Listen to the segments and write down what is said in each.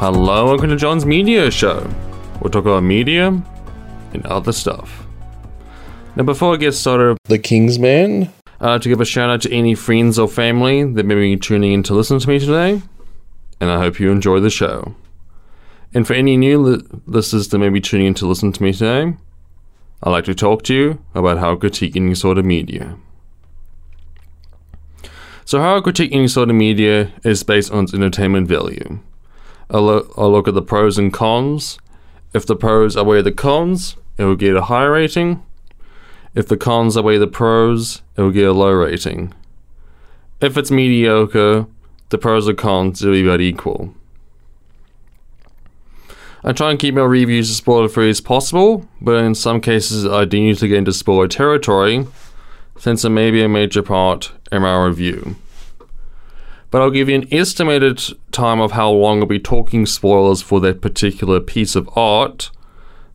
Hello, welcome to John's Media Show. We'll talk about media and other stuff. Now, before I get started, The King's Man. I'd uh, to give a shout out to any friends or family that may be tuning in to listen to me today, and I hope you enjoy the show. And for any new li- listeners that may be tuning in to listen to me today, I'd like to talk to you about how I critique any sort of media. So, how I critique any sort of media is based on its entertainment value. I'll, lo- look at the pros and cons. If the pros outweigh the cons, it will get a high rating. If the cons outweigh the pros, it will get a low rating. If it's mediocre, the pros and cons will be about equal. I try and keep my reviews as spoiler free as possible, but in some cases I do need to get into spoiler territory, since it may be a major part in my review. But I'll give you an estimated time of how long I'll be talking spoilers for that particular piece of art.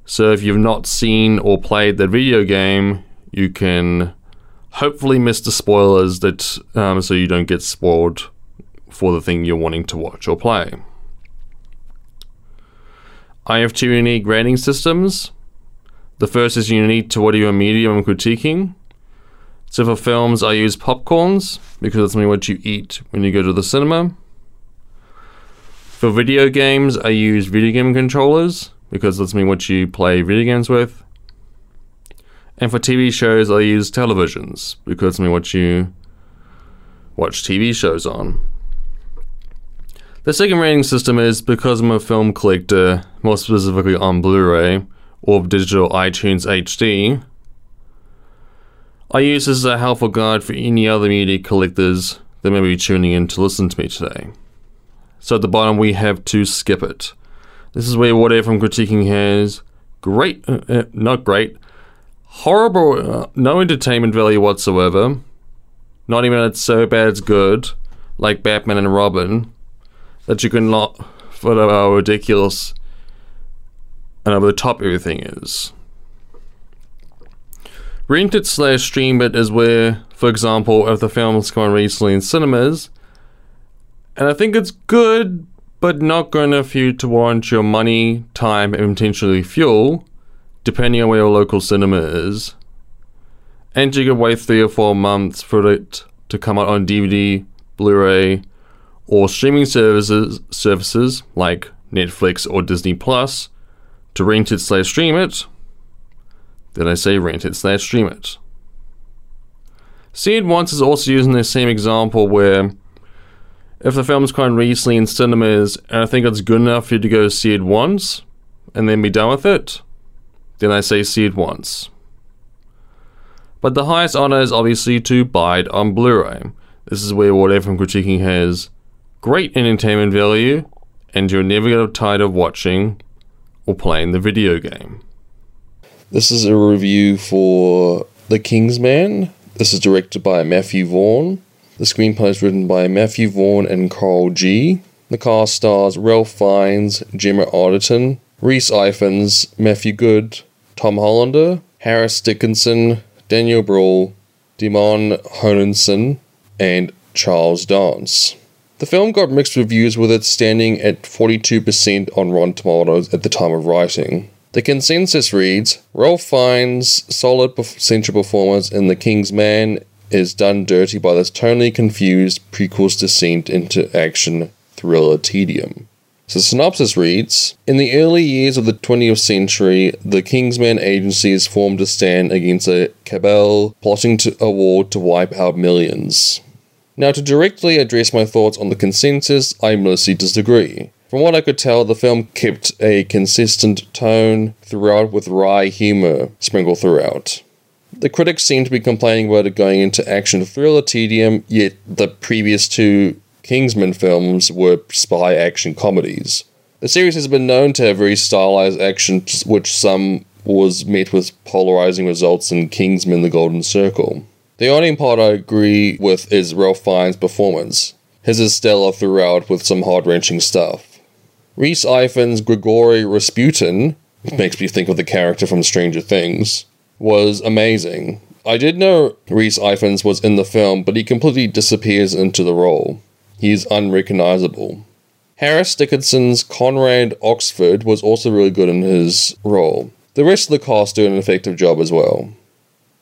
So if you've not seen or played that video game, you can hopefully miss the spoilers that um, so you don't get spoiled for the thing you're wanting to watch or play. I have two unique rating systems. The first is unique to whatever medium I'm critiquing. So for films, I use popcorns because that's mainly what you eat when you go to the cinema. For video games, I use video game controllers because that's me what you play video games with. And for TV shows, I use televisions because that's me what you watch TV shows on. The second rating system is because I'm a film collector, more specifically on Blu ray or digital iTunes HD. I use this as a helpful guide for any other media collectors that may be tuning in to listen to me today. So at the bottom, we have to skip it. This is where whatever I'm critiquing has great, uh, uh, not great, horrible, uh, no entertainment value whatsoever. Not even it's so bad it's good, like Batman and Robin, that you can not for how ridiculous and over the top everything is. Rent it slash stream it is where, for example, if the film's come on recently in cinemas, and I think it's good, but not good enough for you to warrant your money, time, and potentially fuel, depending on where your local cinema is. And you could wait three or four months for it to come out on DVD, Blu-ray, or streaming services services like Netflix or Disney Plus to rent it slash stream it. Then I say rent it slash stream it. See It Once is also using the same example where if the film's quite recently in cinemas and I think it's good enough for you to go see it once and then be done with it, then I say see it once. But the highest honor is obviously to buy it on Blu ray. This is where whatever I'm critiquing has great entertainment value and you're never get tired of watching or playing the video game. This is a review for The King's Man. This is directed by Matthew Vaughn. The screenplay is written by Matthew Vaughn and Carl G. The cast stars Ralph Fiennes, Gemma Arterton, Rhys Ifans, Matthew Goode, Tom Hollander, Harris Dickinson, Daniel Brühl, Djimon Hounsou, and Charles Dance. The film got mixed reviews with it standing at 42% on Rotten Tomatoes at the time of writing. The consensus reads Ralph Fiennes solid central performance in The King's Man is done dirty by this tonally confused prequel's descent into action thriller tedium. So the synopsis reads In the early years of the 20th century, the Kingsman Agency is formed to stand against a cabal plotting to a war to wipe out millions. Now, to directly address my thoughts on the consensus, I mostly disagree. From what I could tell, the film kept a consistent tone throughout with wry humor sprinkled throughout. The critics seem to be complaining about it going into action thriller tedium, yet the previous two Kingsman films were spy action comedies. The series has been known to have very stylized action, which some was met with polarizing results in Kingsman The Golden Circle. The only part I agree with is Ralph Fiennes' performance. His is stellar throughout with some heart wrenching stuff. Rhys Ifans' Grigory Rasputin, which makes me think of the character from Stranger Things, was amazing. I did know Rhys Ifans was in the film, but he completely disappears into the role. He is unrecognizable. Harris Dickinson's Conrad Oxford was also really good in his role. The rest of the cast do an effective job as well.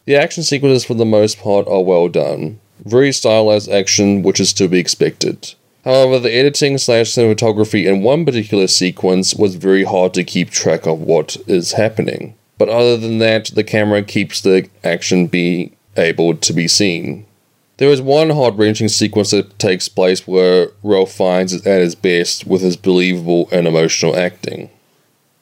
The action sequences, for the most part, are well done. Very stylized action, which is to be expected. However, the editing slash cinematography in one particular sequence was very hard to keep track of what is happening. But other than that, the camera keeps the action being able to be seen. There is one heart wrenching sequence that takes place where Ralph Fiennes at his best with his believable and emotional acting.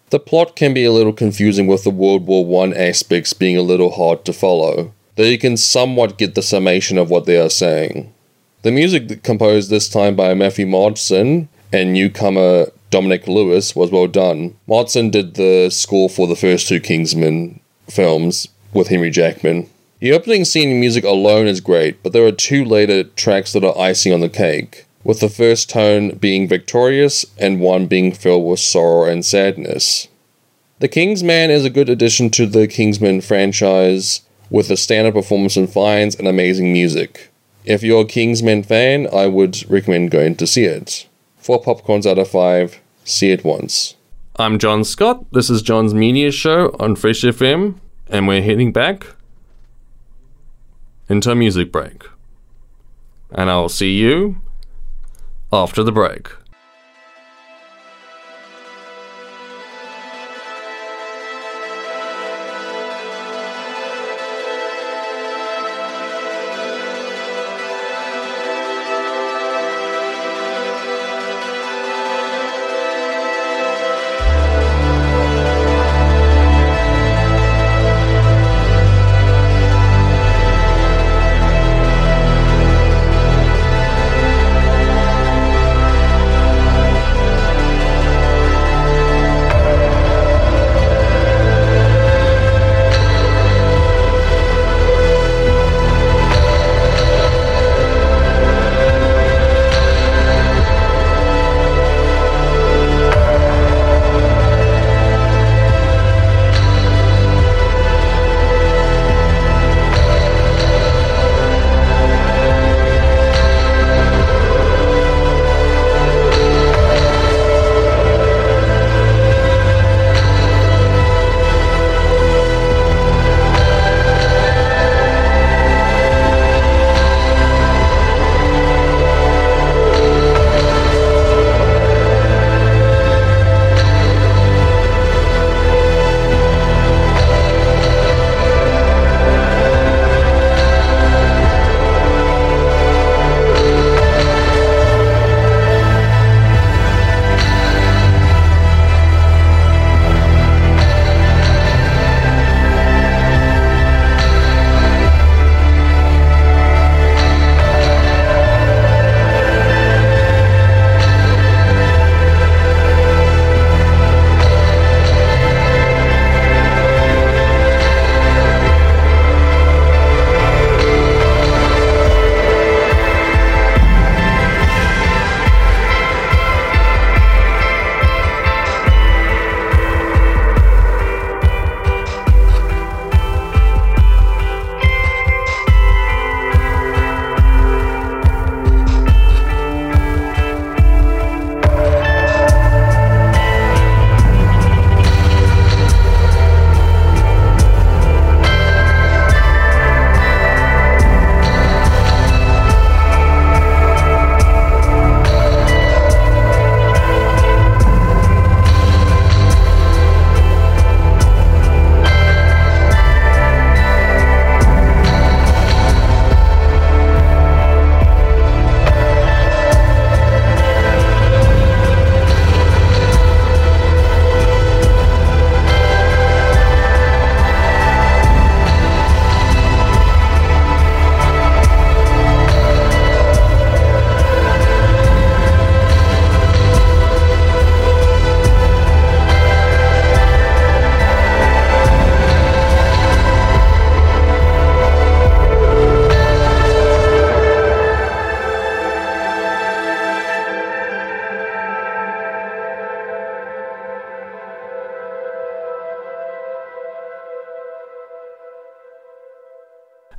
The plot can be a little confusing with the World War I aspects being a little hard to follow, though you can somewhat get the summation of what they are saying. The music composed this time by Matthew Margeson and newcomer Dominic Lewis was well done. Margeson did the score for the first two Kingsman films with Henry Jackman. The opening scene music alone is great, but there are two later tracks that are icing on the cake, with the first tone being victorious and one being filled with sorrow and sadness. The King's Man is a good addition to the Kingsman franchise, with a standard performance in Fiennes and amazing music. If you're a Kingsman fan, I would recommend going to see it. Four popcorns out of five, see it once. I'm John Scott. This is John's Media Show on Fresh FM, and we're heading back into a music break. And I'll see you after the break.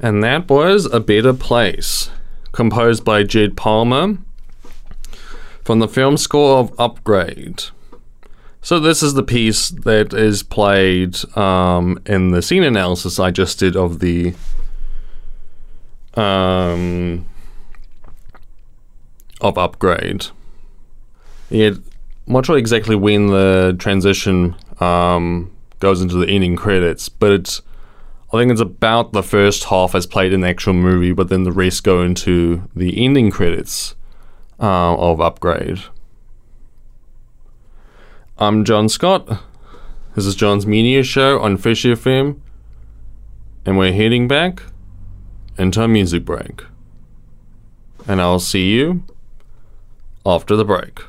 And that was A Better Place, composed by Jed Palmer from the film score of Upgrade. So, this is the piece that is played um, in the scene analysis I just did of the. Um, of Upgrade. Yeah, I'm not sure exactly when the transition um, goes into the ending credits, but it's I think it's about the first half as played in the actual movie, but then the rest go into the ending credits uh, of Upgrade. I'm John Scott. This is John's Media Show on Fresh FM, and we're heading back into a music break. And I'll see you after the break.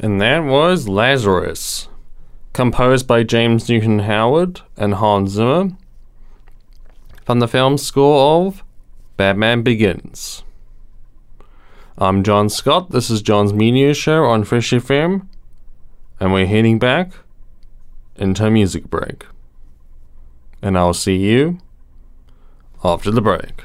And that was Lazarus, composed by James Newton Howard and Hans Zimmer, from the film score of Batman Begins. I'm John Scott. This is John's Media Show on Fresh FM, and we're heading back into a music break. And I'll see you after the break.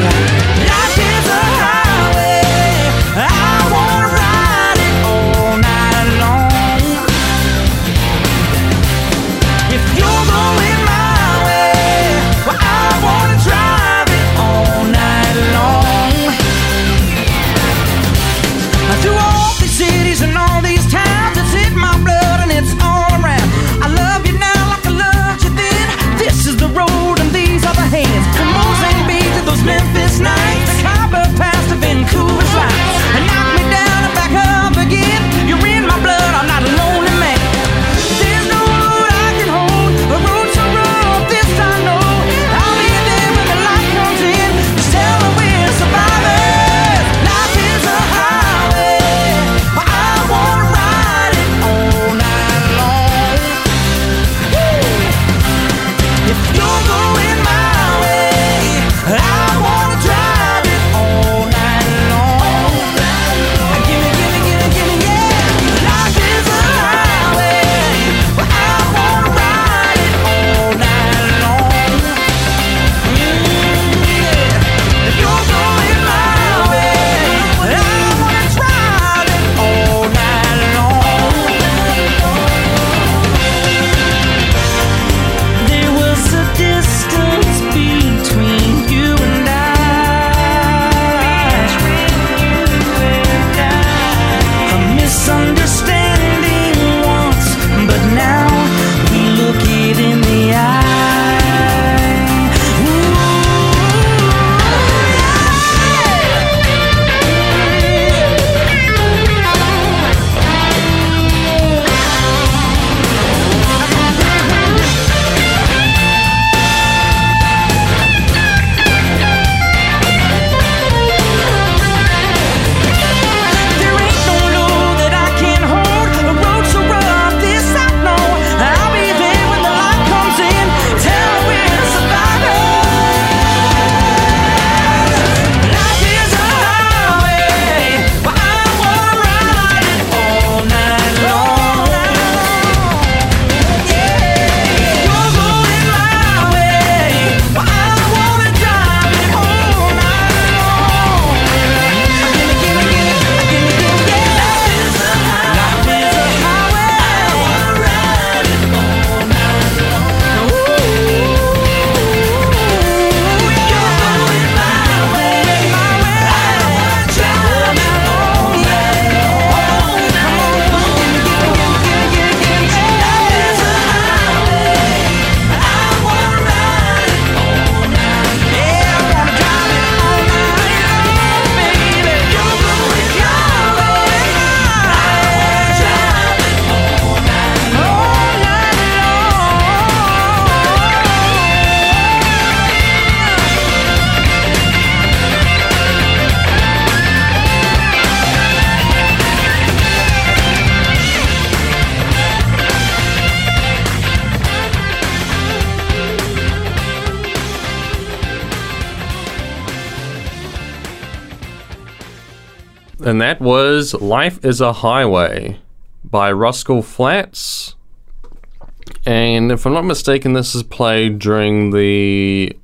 And that was Life is a Highway by Rascal Flatts. And if I'm not mistaken, this is played during the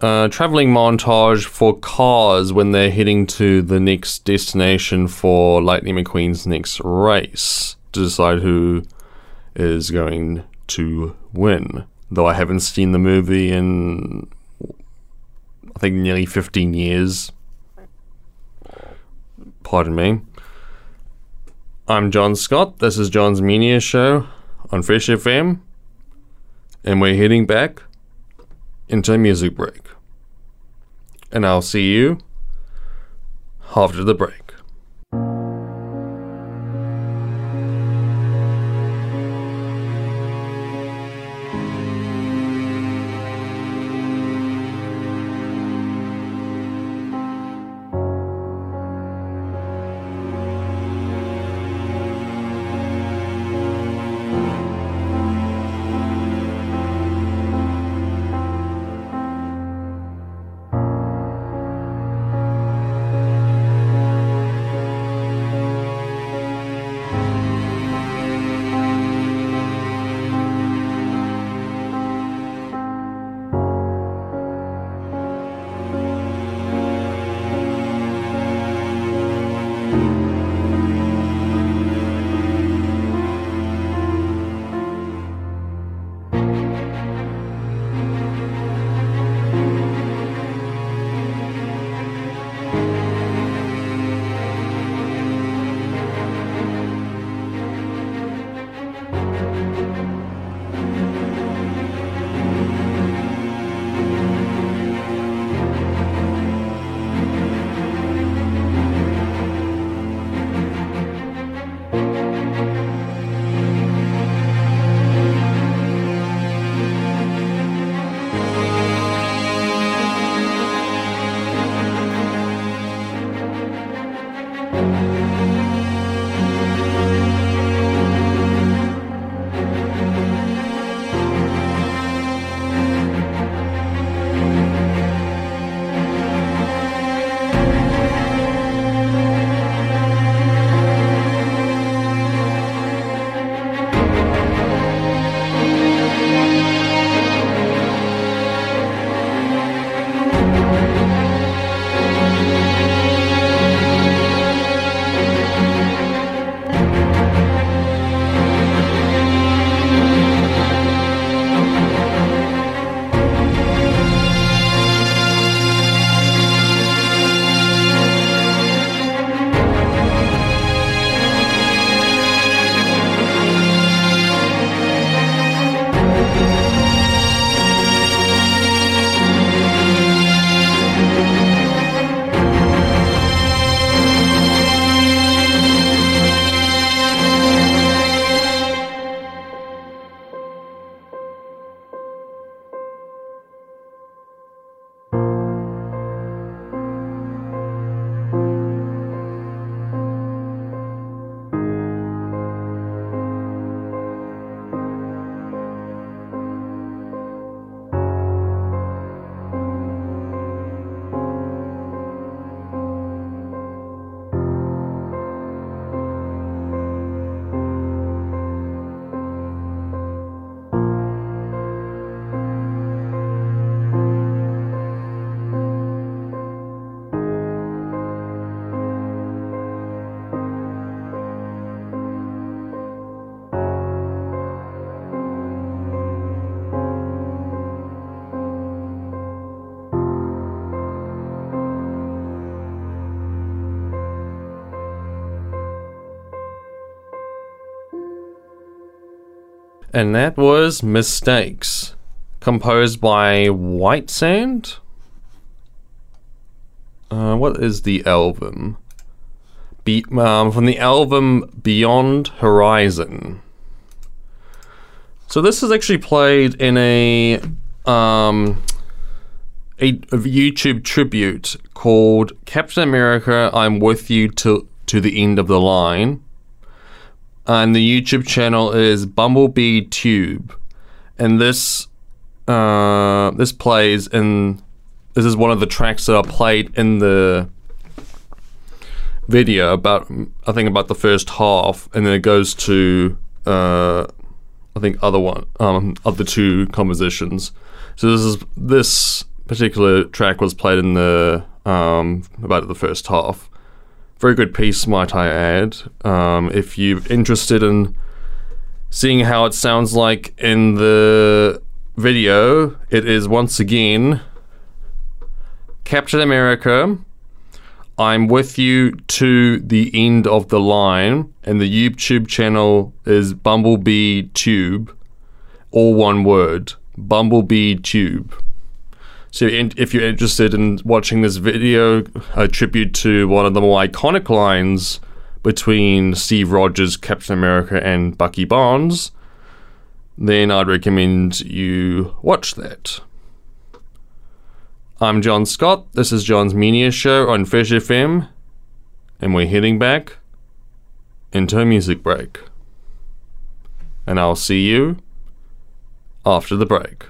uh, traveling montage for cars when they're heading to the next destination for Lightning McQueen's next race to decide who is going to win. Though I haven't seen the movie in, I think, nearly 15 years. Pardon me. I'm John Scott. This is John's Media Show on Fresh FM. And we're heading back into a music break. And I'll see you after the break. And that was Mistakes, composed by White Sand. Uh, what is the album? Be- um, from the album Beyond Horizon. So this is actually played in a um, a, a YouTube tribute called Captain America: I'm with you to to the end of the line and the YouTube channel is Bumblebee Tube, and this uh, this plays in this is one of the tracks that are played in the video about I think about the first half, and then it goes to uh, I think other one um the two compositions. So this is this particular track was played in the um about the first half. Very good piece, might I add. Um, if you're interested in seeing how it sounds like in the video, it is once again Captain America. I'm with you to the end of the line, and the YouTube channel is Bumblebee Tube, all one word Bumblebee Tube. So, if you're interested in watching this video, a tribute to one of the more iconic lines between Steve Rogers, Captain America, and Bucky Barnes, then I'd recommend you watch that. I'm John Scott. This is John's Media Show on Fresh FM, and we're heading back into a music break. And I'll see you after the break.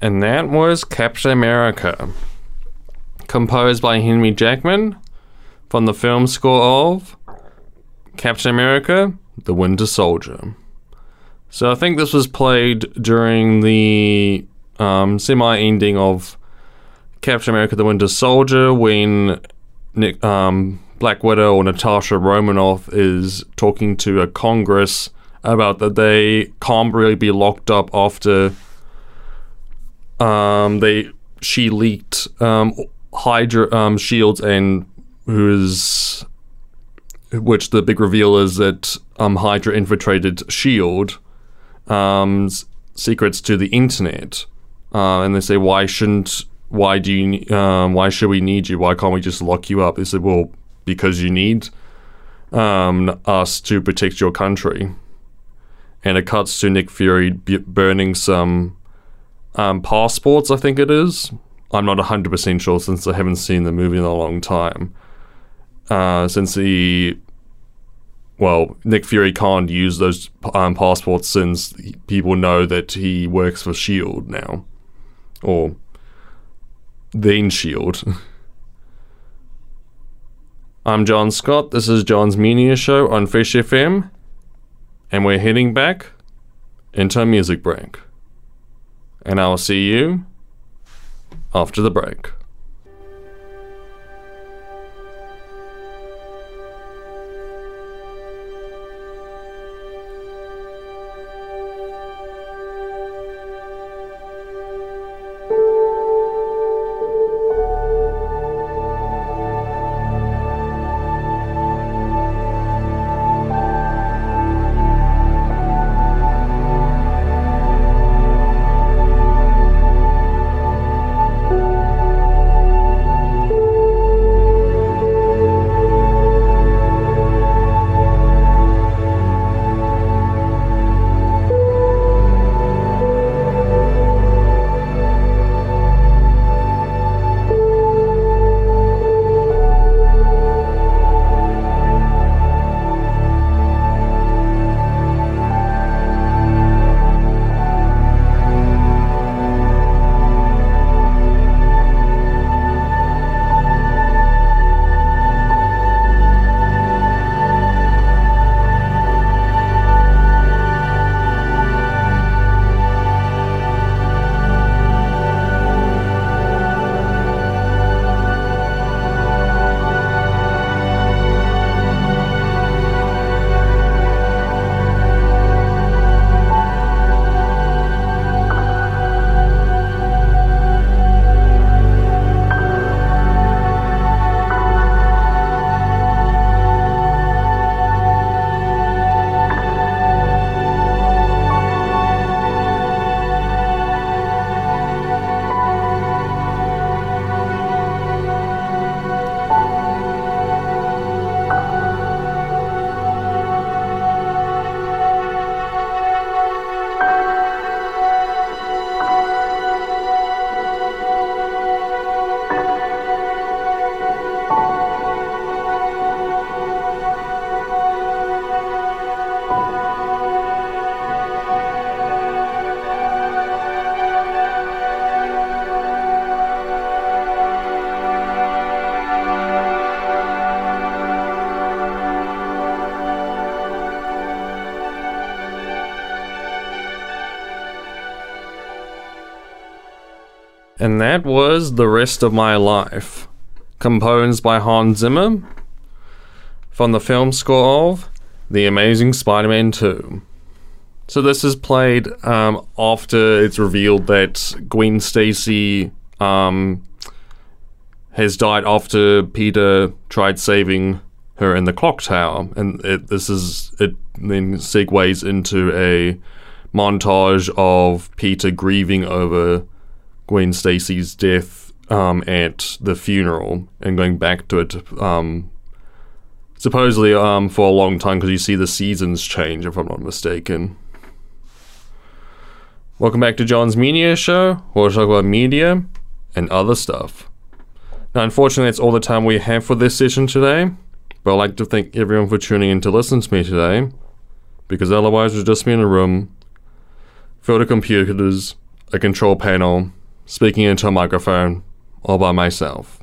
And that was Captain America, composed by Henry Jackman from the film score of Captain America The Winter Soldier. So I think this was played during the um, semi ending of Captain America The Winter Soldier when Nick, um, Black Widow or Natasha Romanoff is talking to a Congress about that they can't really be locked up after um, they she leaked um, Hydra um, shields and who is which the big reveal is that um, Hydra infiltrated Shield um, secrets to the internet, uh, and they say why shouldn't why do you um, why should we need you? Why can't we just lock you up? They said well because you need um, us to protect your country, and it cuts to Nick Fury b- burning some um, passports. I think it is. I'm not 100% sure since I haven't seen the movie in a long time. Uh, since he, well, Nick Fury can't use those um, passports since people know that he works for S.H.I.E.L.D. Now. Or then S.H.I.E.L.D. I'm John Scott. This is John's Media Show on Fresh FM. And we're heading back into a music break. And I'll see you after the break. And that was The Rest of My Life, composed by Hans Zimmer from the film score of The Amazing Spider Man 2. So this is played um, after it's revealed that Gwen Stacy um, has died after Peter tried saving her in the clock tower, and it, this is it then segues into a montage of Peter grieving over Gwen Stacy's death um, at the funeral and going back to it um, supposedly um, for a long time because you see the seasons change, if I'm not mistaken. Welcome back to John's Media Show, where we talk about media and other stuff. Now, unfortunately, that's all the time we have for this session today, but I'd like to thank everyone for tuning in to listen to me today, because otherwise, we'd just be in a room filled with computers, a control panel, speaking into a microphone, all by myself.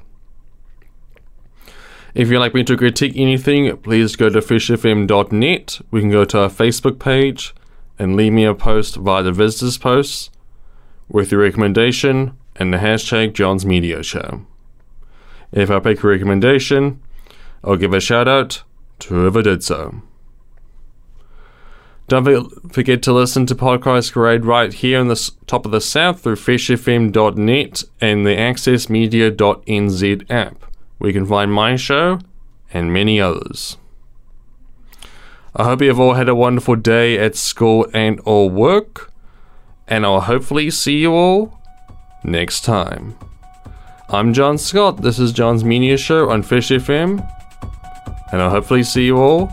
If you'd like me to critique anything, please go to freshfm.net. We can go to our Facebook page and leave me a post via the visitors post with your recommendation and the hashtag John's Media Show. If I pick a recommendation, I'll give a shout out to whoever did so. Don't forget to listen to Podcast Parade right here on the top of the south through freshfm.net and the accessmedia.nz app, where you can find my show and many others. I hope you have all had a wonderful day at school and or work, and I'll hopefully see you all next time. I'm John Scott. This is John's Media Show on Fresh FM, and I'll hopefully see you all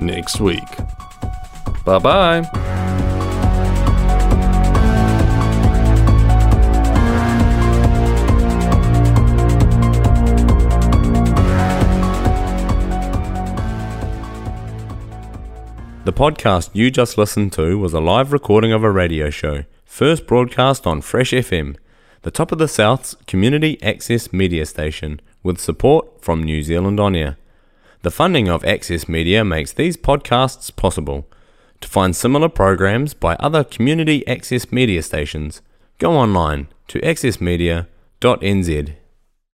next week. Bye bye. The podcast you just listened to was a live recording of a radio show, first broadcast on Fresh FM, the top of the South's community access media station, with support from New Zealand On Air. The funding of Access Media makes these podcasts possible. To find similar programs by other community access media stations, go online to accessmedia.nz